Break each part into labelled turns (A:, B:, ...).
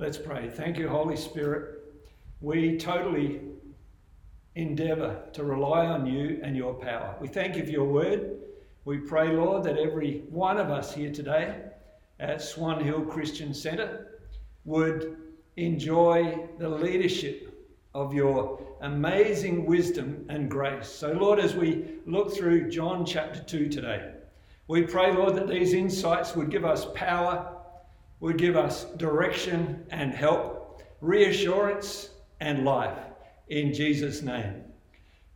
A: Let's pray. Thank you, Holy Spirit. We totally endeavour to rely on you and your power. We thank you for your word. We pray, Lord, that every one of us here today at Swan Hill Christian Centre would enjoy the leadership of your amazing wisdom and grace. So, Lord, as we look through John chapter 2 today, we pray, Lord, that these insights would give us power would give us direction and help, reassurance and life in Jesus' name.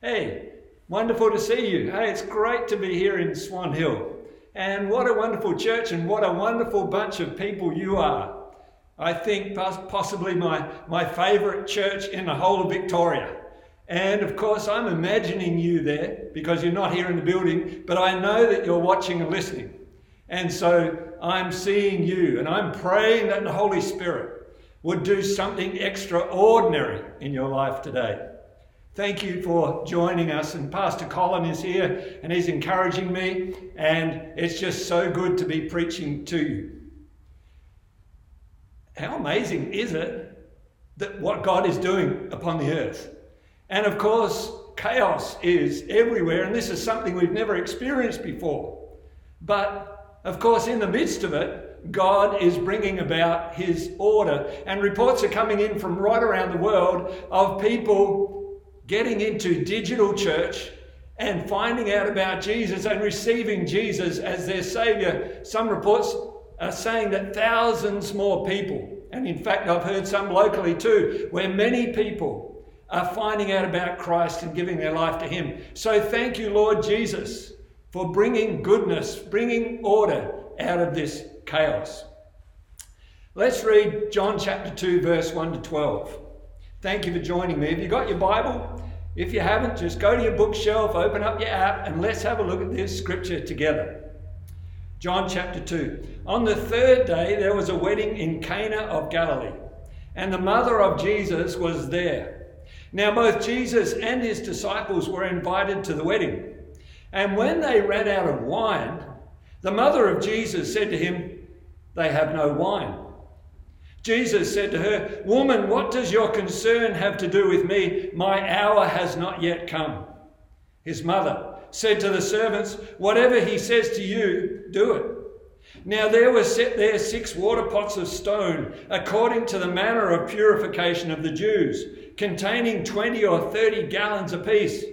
A: Hey, wonderful to see you. Hey, it's great to be here in Swan Hill. And what a wonderful church and what a wonderful bunch of people you are. I think possibly my, my favourite church in the whole of Victoria. And of course, I'm imagining you there because you're not here in the building, but I know that you're watching and listening. And so I'm seeing you and I'm praying that the Holy Spirit would do something extraordinary in your life today. Thank you for joining us. And Pastor Colin is here and he's encouraging me, and it's just so good to be preaching to you. How amazing is it that what God is doing upon the earth? And of course, chaos is everywhere, and this is something we've never experienced before. But of course, in the midst of it, God is bringing about his order. And reports are coming in from right around the world of people getting into digital church and finding out about Jesus and receiving Jesus as their Savior. Some reports are saying that thousands more people, and in fact, I've heard some locally too, where many people are finding out about Christ and giving their life to Him. So thank you, Lord Jesus for bringing goodness, bringing order out of this chaos. Let's read John chapter 2, verse 1 to 12. Thank you for joining me. Have you got your Bible? If you haven't, just go to your bookshelf, open up your app, and let's have a look at this scripture together. John chapter 2. On the third day, there was a wedding in Cana of Galilee, and the mother of Jesus was there. Now, both Jesus and his disciples were invited to the wedding. And when they ran out of wine, the mother of Jesus said to him, They have no wine. Jesus said to her, Woman, what does your concern have to do with me? My hour has not yet come. His mother said to the servants, Whatever he says to you, do it. Now there were set there six water pots of stone, according to the manner of purification of the Jews, containing 20 or 30 gallons apiece,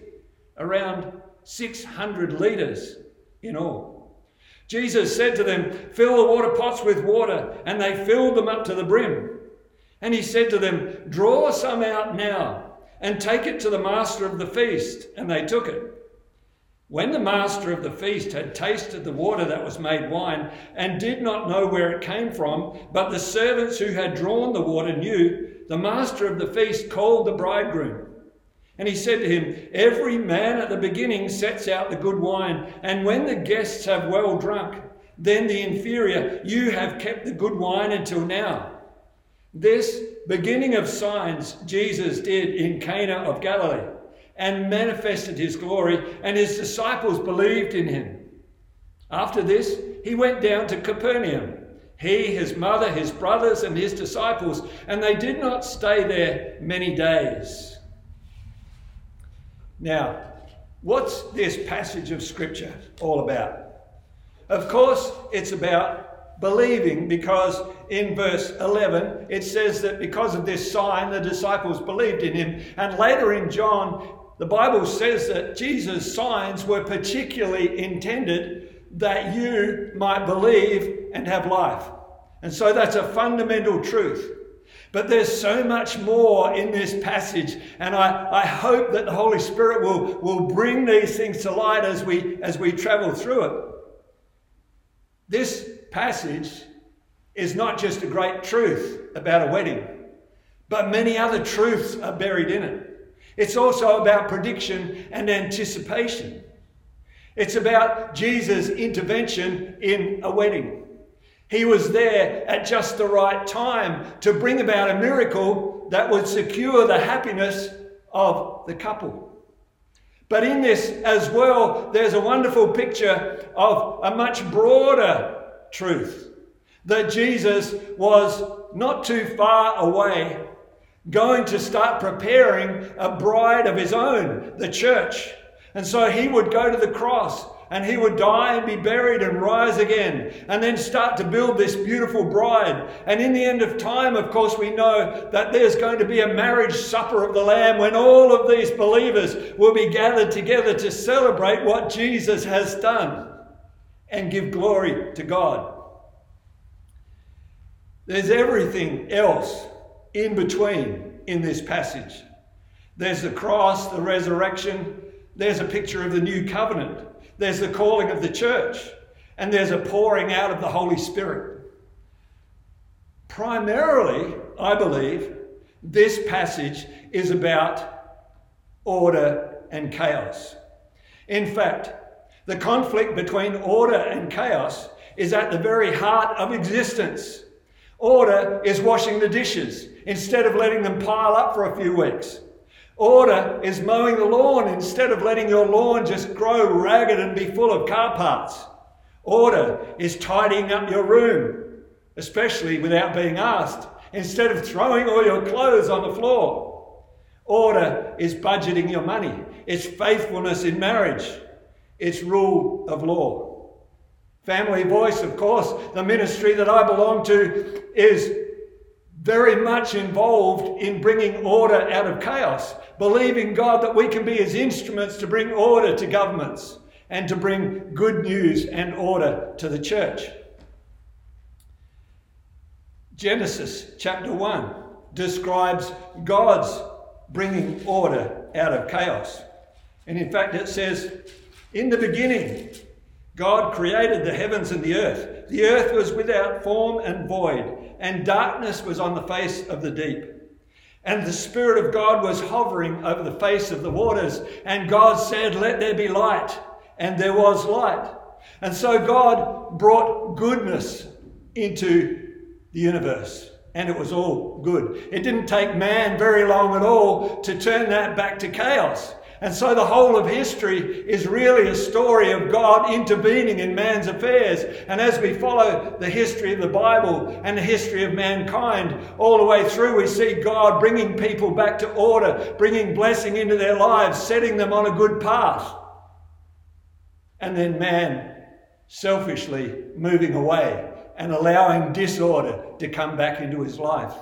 A: around 600 litres in all. Jesus said to them, Fill the water pots with water, and they filled them up to the brim. And he said to them, Draw some out now, and take it to the master of the feast. And they took it. When the master of the feast had tasted the water that was made wine, and did not know where it came from, but the servants who had drawn the water knew, the master of the feast called the bridegroom and he said to him, Every man at the beginning sets out the good wine, and when the guests have well drunk, then the inferior, you have kept the good wine until now. This beginning of signs Jesus did in Cana of Galilee and manifested his glory, and his disciples believed in him. After this, he went down to Capernaum. He, his mother, his brothers, and his disciples, and they did not stay there many days. Now, what's this passage of Scripture all about? Of course, it's about believing because in verse 11 it says that because of this sign the disciples believed in him. And later in John, the Bible says that Jesus' signs were particularly intended that you might believe and have life. And so that's a fundamental truth. But there's so much more in this passage, and I, I hope that the Holy Spirit will, will bring these things to light as we, as we travel through it. This passage is not just a great truth about a wedding, but many other truths are buried in it. It's also about prediction and anticipation. It's about Jesus' intervention in a wedding. He was there at just the right time to bring about a miracle that would secure the happiness of the couple. But in this as well, there's a wonderful picture of a much broader truth. that Jesus was not too far away going to start preparing a bride of his own, the church. And so he would go to the cross and he would die and be buried and rise again and then start to build this beautiful bride. And in the end of time, of course, we know that there's going to be a marriage supper of the Lamb when all of these believers will be gathered together to celebrate what Jesus has done and give glory to God. There's everything else in between in this passage. There's the cross, the resurrection, there's a picture of the new covenant, there's the calling of the church, and there's a pouring out of the Holy Spirit. Primarily, I believe, this passage is about order and chaos. In fact, the conflict between order and chaos is at the very heart of existence. Order is washing the dishes instead of letting them pile up for a few weeks. Order is mowing the lawn instead of letting your lawn just grow ragged and be full of car parts. Order is tidying up your room, especially without being asked, instead of throwing all your clothes on the floor. Order is budgeting your money. It's faithfulness in marriage. It's rule of law. Family Voice, of course, the ministry that I belong to, is very much involved in bringing order out of chaos, believing God that we can be his instruments to bring order to governments and to bring good news and order to the church. Genesis chapter 1 describes God's bringing order out of chaos. And in fact, it says, In the beginning, God created the heavens and the earth. The earth was without form and void, and darkness was on the face of the deep. And the Spirit of God was hovering over the face of the waters. And God said, Let there be light. And there was light. And so God brought goodness into the universe. And it was all good. It didn't take man very long at all to turn that back to chaos. And so the whole of history is really a story of God intervening in man's affairs. And as we follow the history of the Bible and the history of mankind all the way through, we see God bringing people back to order, bringing blessing into their lives, setting them on a good path. And then man selfishly moving away and allowing disorder to come back into his life.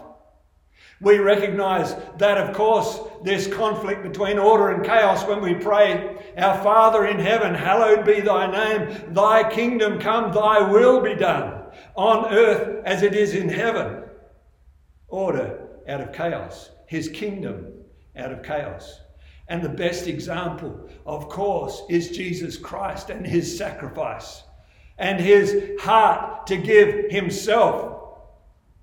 A: We recognize that, of course, there's conflict between order and chaos when we pray, Our Father in heaven, hallowed be thy name, thy kingdom come, thy will be done, on earth as it is in heaven. Order out of chaos, his kingdom out of chaos. And the best example, of course, is Jesus Christ and his sacrifice and his heart to give himself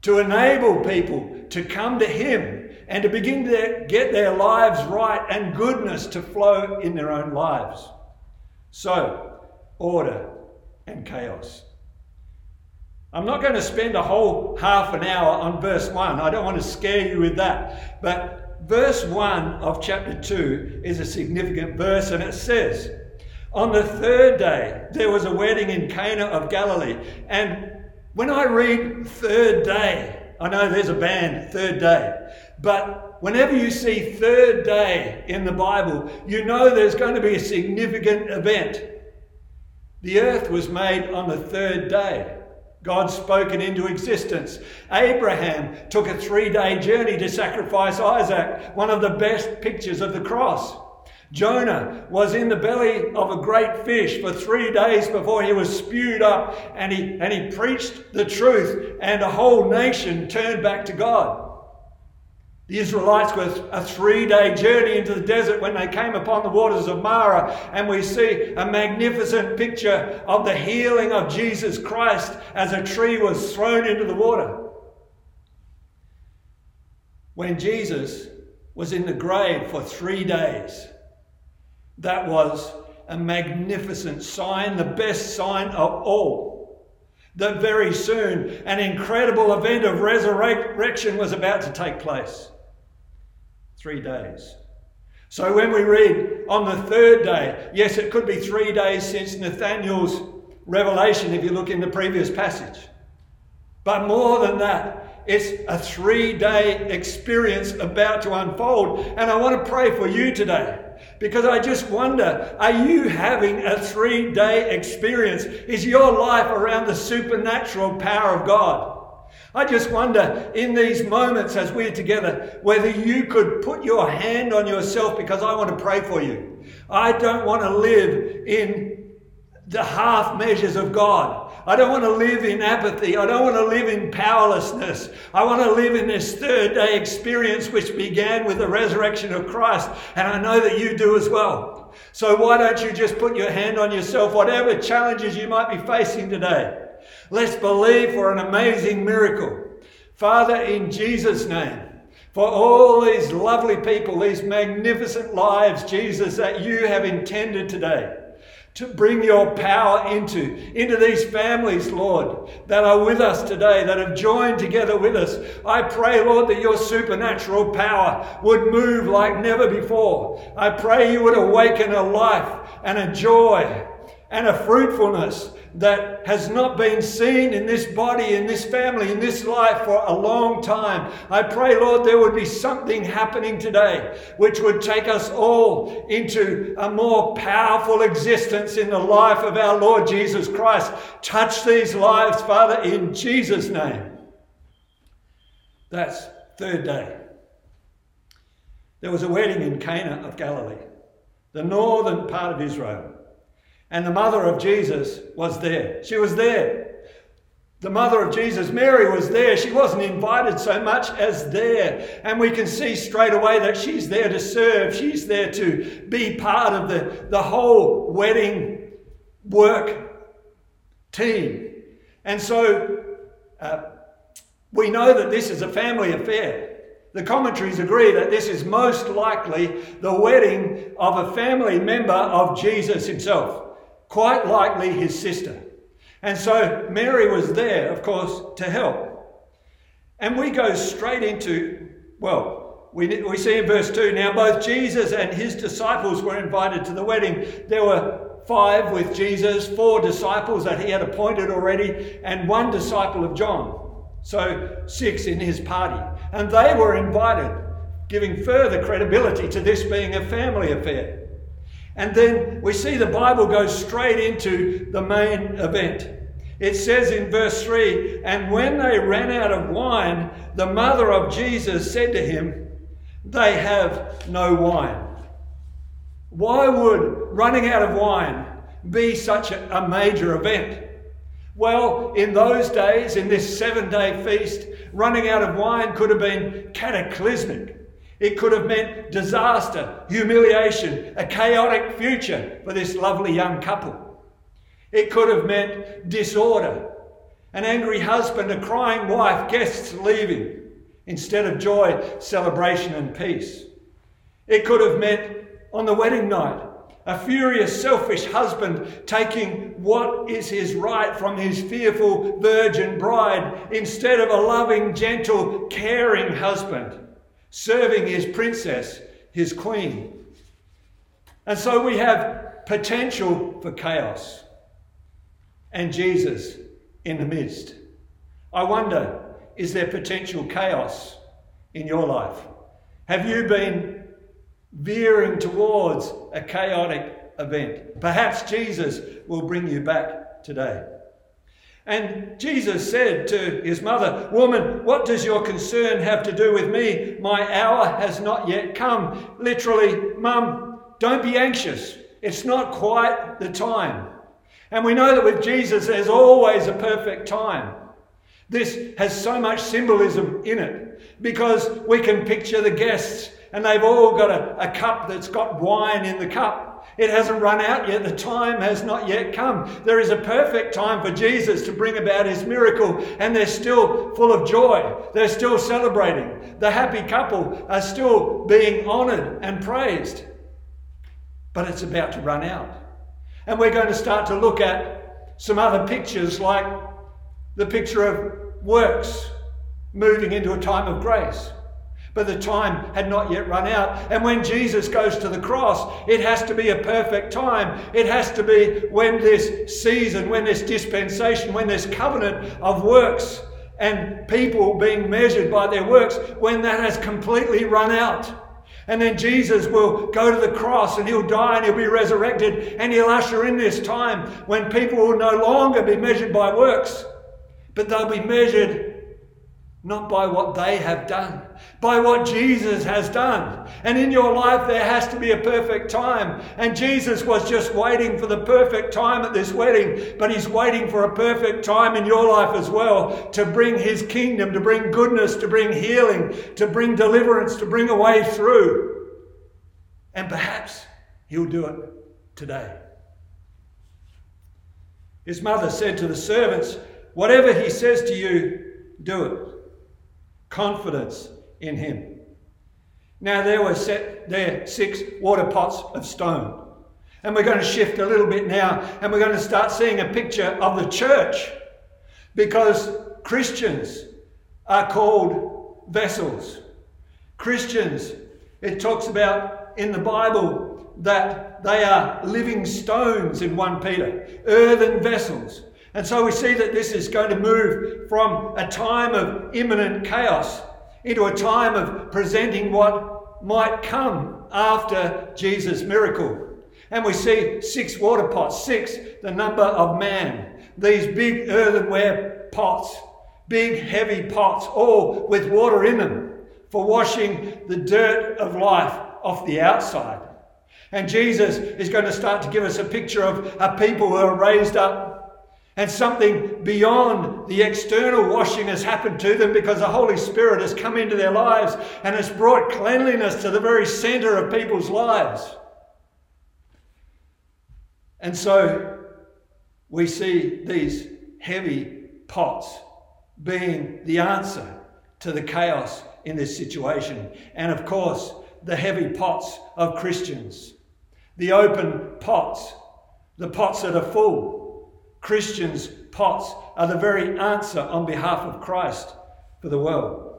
A: to enable people to come to Him and to begin to get their lives right and goodness to flow in their own lives. So, order and chaos. I'm not going to spend a whole half an hour on verse 1. I don't want to scare you with that. But verse 1 of chapter 2 is a significant verse, and it says, On the third day, there was a wedding in Cana of Galilee. And when I read third day, I know there's a band, third day. But whenever you see third day in the Bible, you know there's going to be a significant event. The earth was made on the third day. God spoke it into existence. Abraham took a three day journey to sacrifice Isaac, one of the best pictures of the cross. Jonah was in the belly of a great fish for three days before he was spewed up and he, and he preached the truth, and a whole nation turned back to God. The Israelites were a three day journey into the desert when they came upon the waters of Marah, and we see a magnificent picture of the healing of Jesus Christ as a tree was thrown into the water. When Jesus was in the grave for three days, that was a magnificent sign, the best sign of all. That very soon an incredible event of resurrection was about to take place. Three days. So when we read on the third day, yes, it could be three days since Nathaniel's revelation if you look in the previous passage. But more than that, it's a three day experience about to unfold. And I want to pray for you today because I just wonder are you having a three day experience? Is your life around the supernatural power of God? I just wonder in these moments as we're together whether you could put your hand on yourself because I want to pray for you. I don't want to live in the half measures of God. I don't want to live in apathy. I don't want to live in powerlessness. I want to live in this third day experience which began with the resurrection of Christ. And I know that you do as well. So why don't you just put your hand on yourself, whatever challenges you might be facing today? Let's believe for an amazing miracle. Father, in Jesus' name, for all these lovely people, these magnificent lives, Jesus, that you have intended today to bring your power into, into these families, Lord, that are with us today, that have joined together with us. I pray, Lord, that your supernatural power would move like never before. I pray you would awaken a life and a joy and a fruitfulness that has not been seen in this body, in this family, in this life for a long time. I pray, Lord, there would be something happening today which would take us all into a more powerful existence in the life of our Lord Jesus Christ. Touch these lives, Father, in Jesus' name. That's third day. There was a wedding in Cana of Galilee, the northern part of Israel. And the mother of Jesus was there. She was there. The mother of Jesus, Mary, was there. She wasn't invited so much as there. And we can see straight away that she's there to serve. She's there to be part of the, the whole wedding work team. And so uh, we know that this is a family affair. The commentaries agree that this is most likely the wedding of a family member of Jesus himself quite likely his sister. And so Mary was there, of course, to help. And we go straight into, well, we, we see in verse 2 now both Jesus and his disciples were invited to the wedding. There were five with Jesus, four disciples that he had appointed already, and one disciple of John. So six in his party. And they were invited, giving further credibility to this being a family affair. And then we see the Bible goes straight into the main event. It says in verse 3 And when they ran out of wine, the mother of Jesus said to him, They have no wine. Why would running out of wine be such a, major event? Well, in those days, in this seven day feast, running out of wine could have been cataclysmic. It could have meant disaster, humiliation, a chaotic future for this lovely young couple. It could have meant disorder, an angry husband, a crying wife, guests leaving instead of joy, celebration, and peace. It could have meant on the wedding night, a furious, selfish husband taking what is his right from his fearful virgin bride instead of a loving, gentle, caring husband serving his princess, his queen. And so we have potential for chaos and Jesus in the midst. I wonder, is there potential chaos in your life? Have you been veering towards a chaotic event? Perhaps Jesus will bring you back today. And Jesus said to his mother, Woman, what does your concern have to do with me? My hour has not yet come. Literally, Mum, don't be anxious. It's not quite the time. And we know that with Jesus, there's always a perfect time. This has so much symbolism in it because we can picture the guests and they've all got a, a cup that's got wine in the cup. It hasn't run out yet. The time has not yet come. There is a perfect time for Jesus to bring about his miracle, and they're still full of joy. They're still celebrating. The happy couple are still being honored and praised. But it's about to run out. And we're going to start to look at some other pictures, like the picture of works moving into a time of grace. But the time had not yet run out. And when Jesus goes to the cross, it has to be a perfect time. It has to be when this season, when this dispensation, when this covenant of works and people being measured by their works when that has completely run out. And then Jesus will go to the cross and he'll die and he'll be resurrected and he'll usher in this time when people will no longer be measured by works, but they'll be measured not by what they have done, by what Jesus has done. And in your life, there has to be a perfect time. And Jesus was just waiting for the perfect time at this wedding, but He's waiting for a perfect time in your life as well to bring His kingdom, to bring goodness, to bring healing, to bring deliverance, to bring a way through. And perhaps He'll do it today. His mother said to the servants, Whatever He says to you, do it confidence in him. Now there were set there six water pots of stone. And we're going to shift a little bit now and we're going to start seeing a picture of the church because Christians are called vessels. Christians, it talks about in the Bible that they are living stones in 1 Peter, earthen vessels. And so we see that this is going to move from a time of imminent chaos into a time of presenting what might come after Jesus' miracle. And we see six water pots, six, the number of man. These big earthenware pots, big heavy pots, all with water in them for washing the dirt of life off the outside. And Jesus is going to start to give us a picture of a people who are raised up and something beyond the external washing has happened to them because the Holy Spirit has come into their lives and has brought cleanliness to the very center of people's lives. And so we see these heavy pots being the answer to the chaos in this situation. And of course, the heavy pots of Christians, the open pots, the pots that are full Christians' pots are the very answer on behalf of Christ for the world.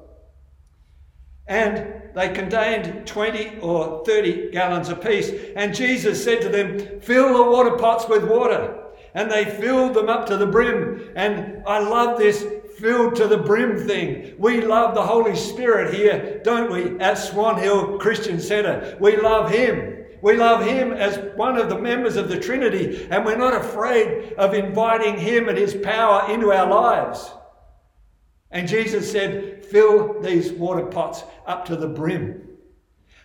A: And they contained 20 or 30 gallons apiece. And Jesus said to them, Fill the water pots with water. And they filled them up to the brim. And I love this filled to the brim thing. We love the Holy Spirit here, don't we, at Swan Hill Christian Centre? We love Him. We love Him as one of the members of the Trinity, and we're not afraid of inviting Him and His power into our lives. And Jesus said, Fill these water pots up to the brim.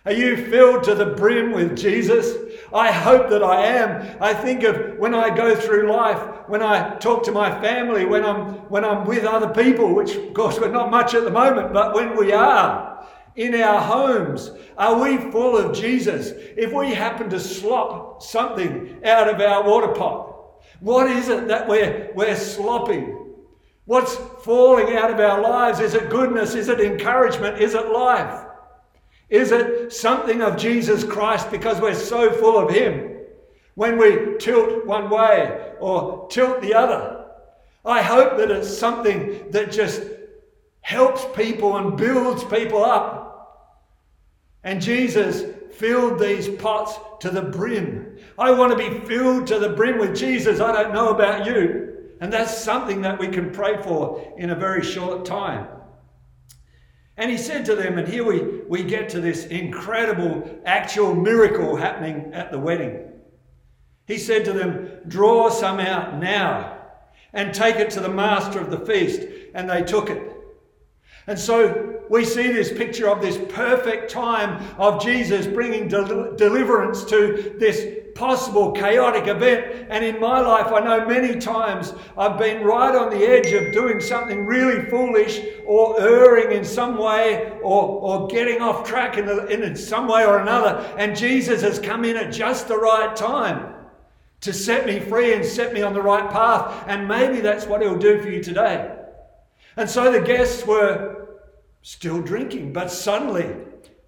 A: Are you filled to the brim with Jesus? I hope that I am. I think of when I go through life, when I talk to my family, when I'm when I'm with other people, which of course we're not much at the moment, but when we are, in our homes? Are we full of Jesus? If we happen to slop something out of our water pot, what is it that we're, we're slopping? What's falling out of our lives? Is it goodness? Is it encouragement? Is it life? Is it something of Jesus Christ because we're so full of Him? When we tilt one way or tilt the other, I hope that it's something that just helps people and builds people up and Jesus filled these pots to the brim. I want to be filled to the brim with Jesus. I don't know about you. And that's something that we can pray for in a very short time. And he said to them, and here we, we get to this incredible actual miracle happening at the wedding. He said to them, Draw some out now and take it to the master of the feast. And they took it. And so we see this picture of this perfect time of Jesus bringing del- deliverance to this possible chaotic event. And in my life, I know many times I've been right on the edge of doing something really foolish or erring in some way or, or getting off track in, in some way or another. And Jesus has come in at just the right time to set me free and set me on the right path. And maybe that's what He'll do for you today. And so the guests were still drinking, but suddenly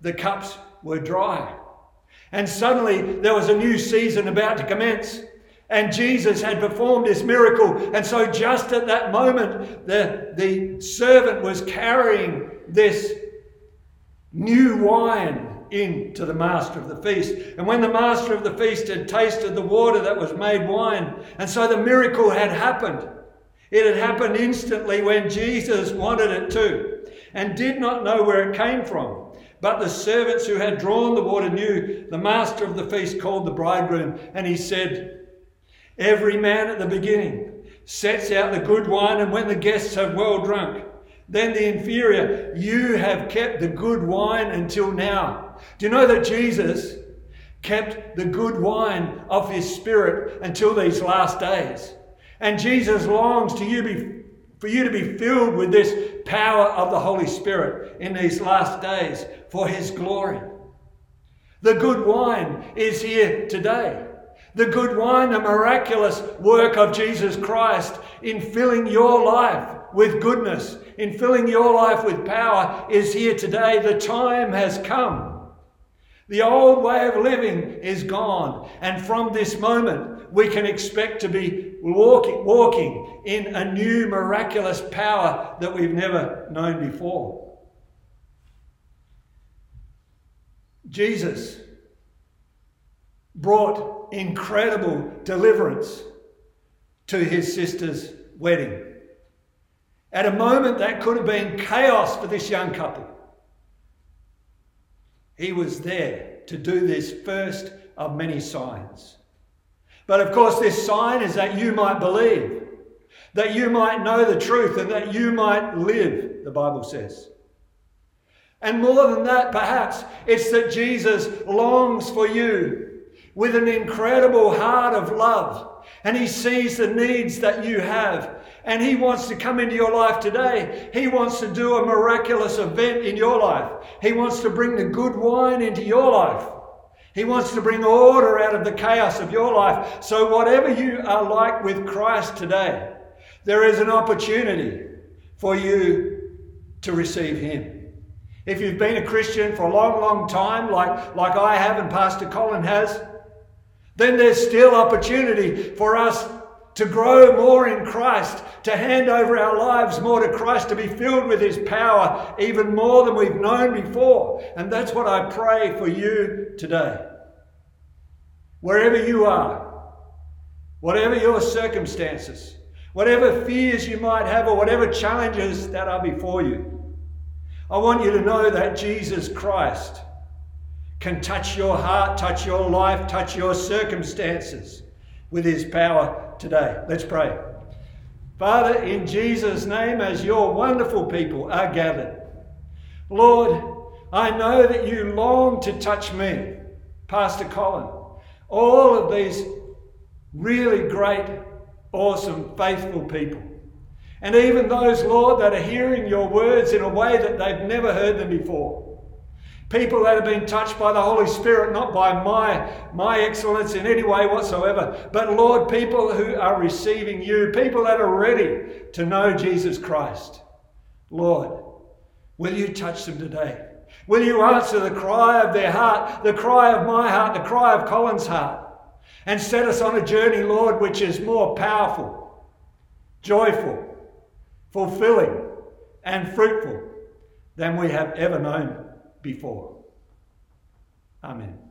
A: the cups were dry. And suddenly there was a new season about to commence. And Jesus had performed this miracle. And so, just at that moment, the, the servant was carrying this new wine into the master of the feast. And when the master of the feast had tasted the water that was made wine, and so the miracle had happened, It had happened instantly when Jesus wanted it to and did not know where it came from. But the servants who had drawn the water knew the master of the feast called the bridegroom, and he said, Every man at the beginning sets out the good wine, and when the guests have well drunk, then the inferior, you have kept the good wine until now. Do you know that Jesus kept the good wine of his spirit until these last days? And Jesus longs to you be, for you to be filled with this power of the Holy Spirit in these last days for his glory. The good wine is here today. The good wine, the miraculous work of Jesus Christ in filling your life with goodness, in filling your life with power, is here today. The time has come. The old way of living is gone. And from this moment, we can expect to be walking, walking in a new miraculous power that we've never known before. Jesus brought incredible deliverance to his sister's wedding. At a moment that could have been chaos for this young couple, he was there to do this first of many signs. But of course, this sign is that you might believe, that you might know the truth, and that you might live, the Bible says. And more than that, perhaps, it's that Jesus longs for you with an incredible heart of love. And he sees the needs that you have. And he wants to come into your life today. He wants to do a miraculous event in your life. He wants to bring the good wine into your life. He wants to bring order out of the chaos of your life. So, whatever you are like with Christ today, there is an opportunity for you to receive Him. If you've been a Christian for a long, long time, like, like I have and Pastor Colin has, then there's still opportunity for us to grow more in Christ, to hand over our lives more to Christ, to be filled with His power even more than we've known before. And that's what I pray for you today. Wherever you are, whatever your circumstances, whatever fears you might have, or whatever challenges that are before you, I want you to know that Jesus Christ can touch your heart, touch your life, touch your circumstances with his power today. Let's pray. Father, in Jesus' name, as your wonderful people are gathered, Lord, I know that you long to touch me, Pastor Colin, all of these really great, awesome, faithful people. And even those, Lord, that are hearing your words in a way that they've never heard them before. People that have been touched by the Holy Spirit, not by my, my excellence in any way whatsoever, but Lord, people who are receiving you, people that are ready to know Jesus Christ. Lord, will you touch them today? Will you answer the cry of their heart, the cry of my heart, the cry of Colin's heart, and set us on a journey, Lord, which is more powerful, joyful, fulfilling, and fruitful than we have ever known before. Amen.